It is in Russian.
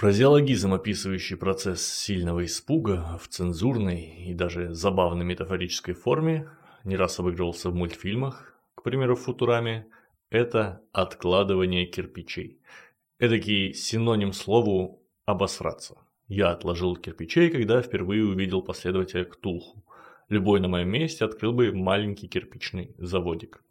Фразеологизм, описывающий процесс сильного испуга в цензурной и даже забавной метафорической форме, не раз обыгрывался в мультфильмах, к примеру, в «Футураме», это откладывание кирпичей. Эдакий синоним слову «обосраться». Я отложил кирпичей, когда впервые увидел последователя Ктулху. Любой на моем месте открыл бы маленький кирпичный заводик.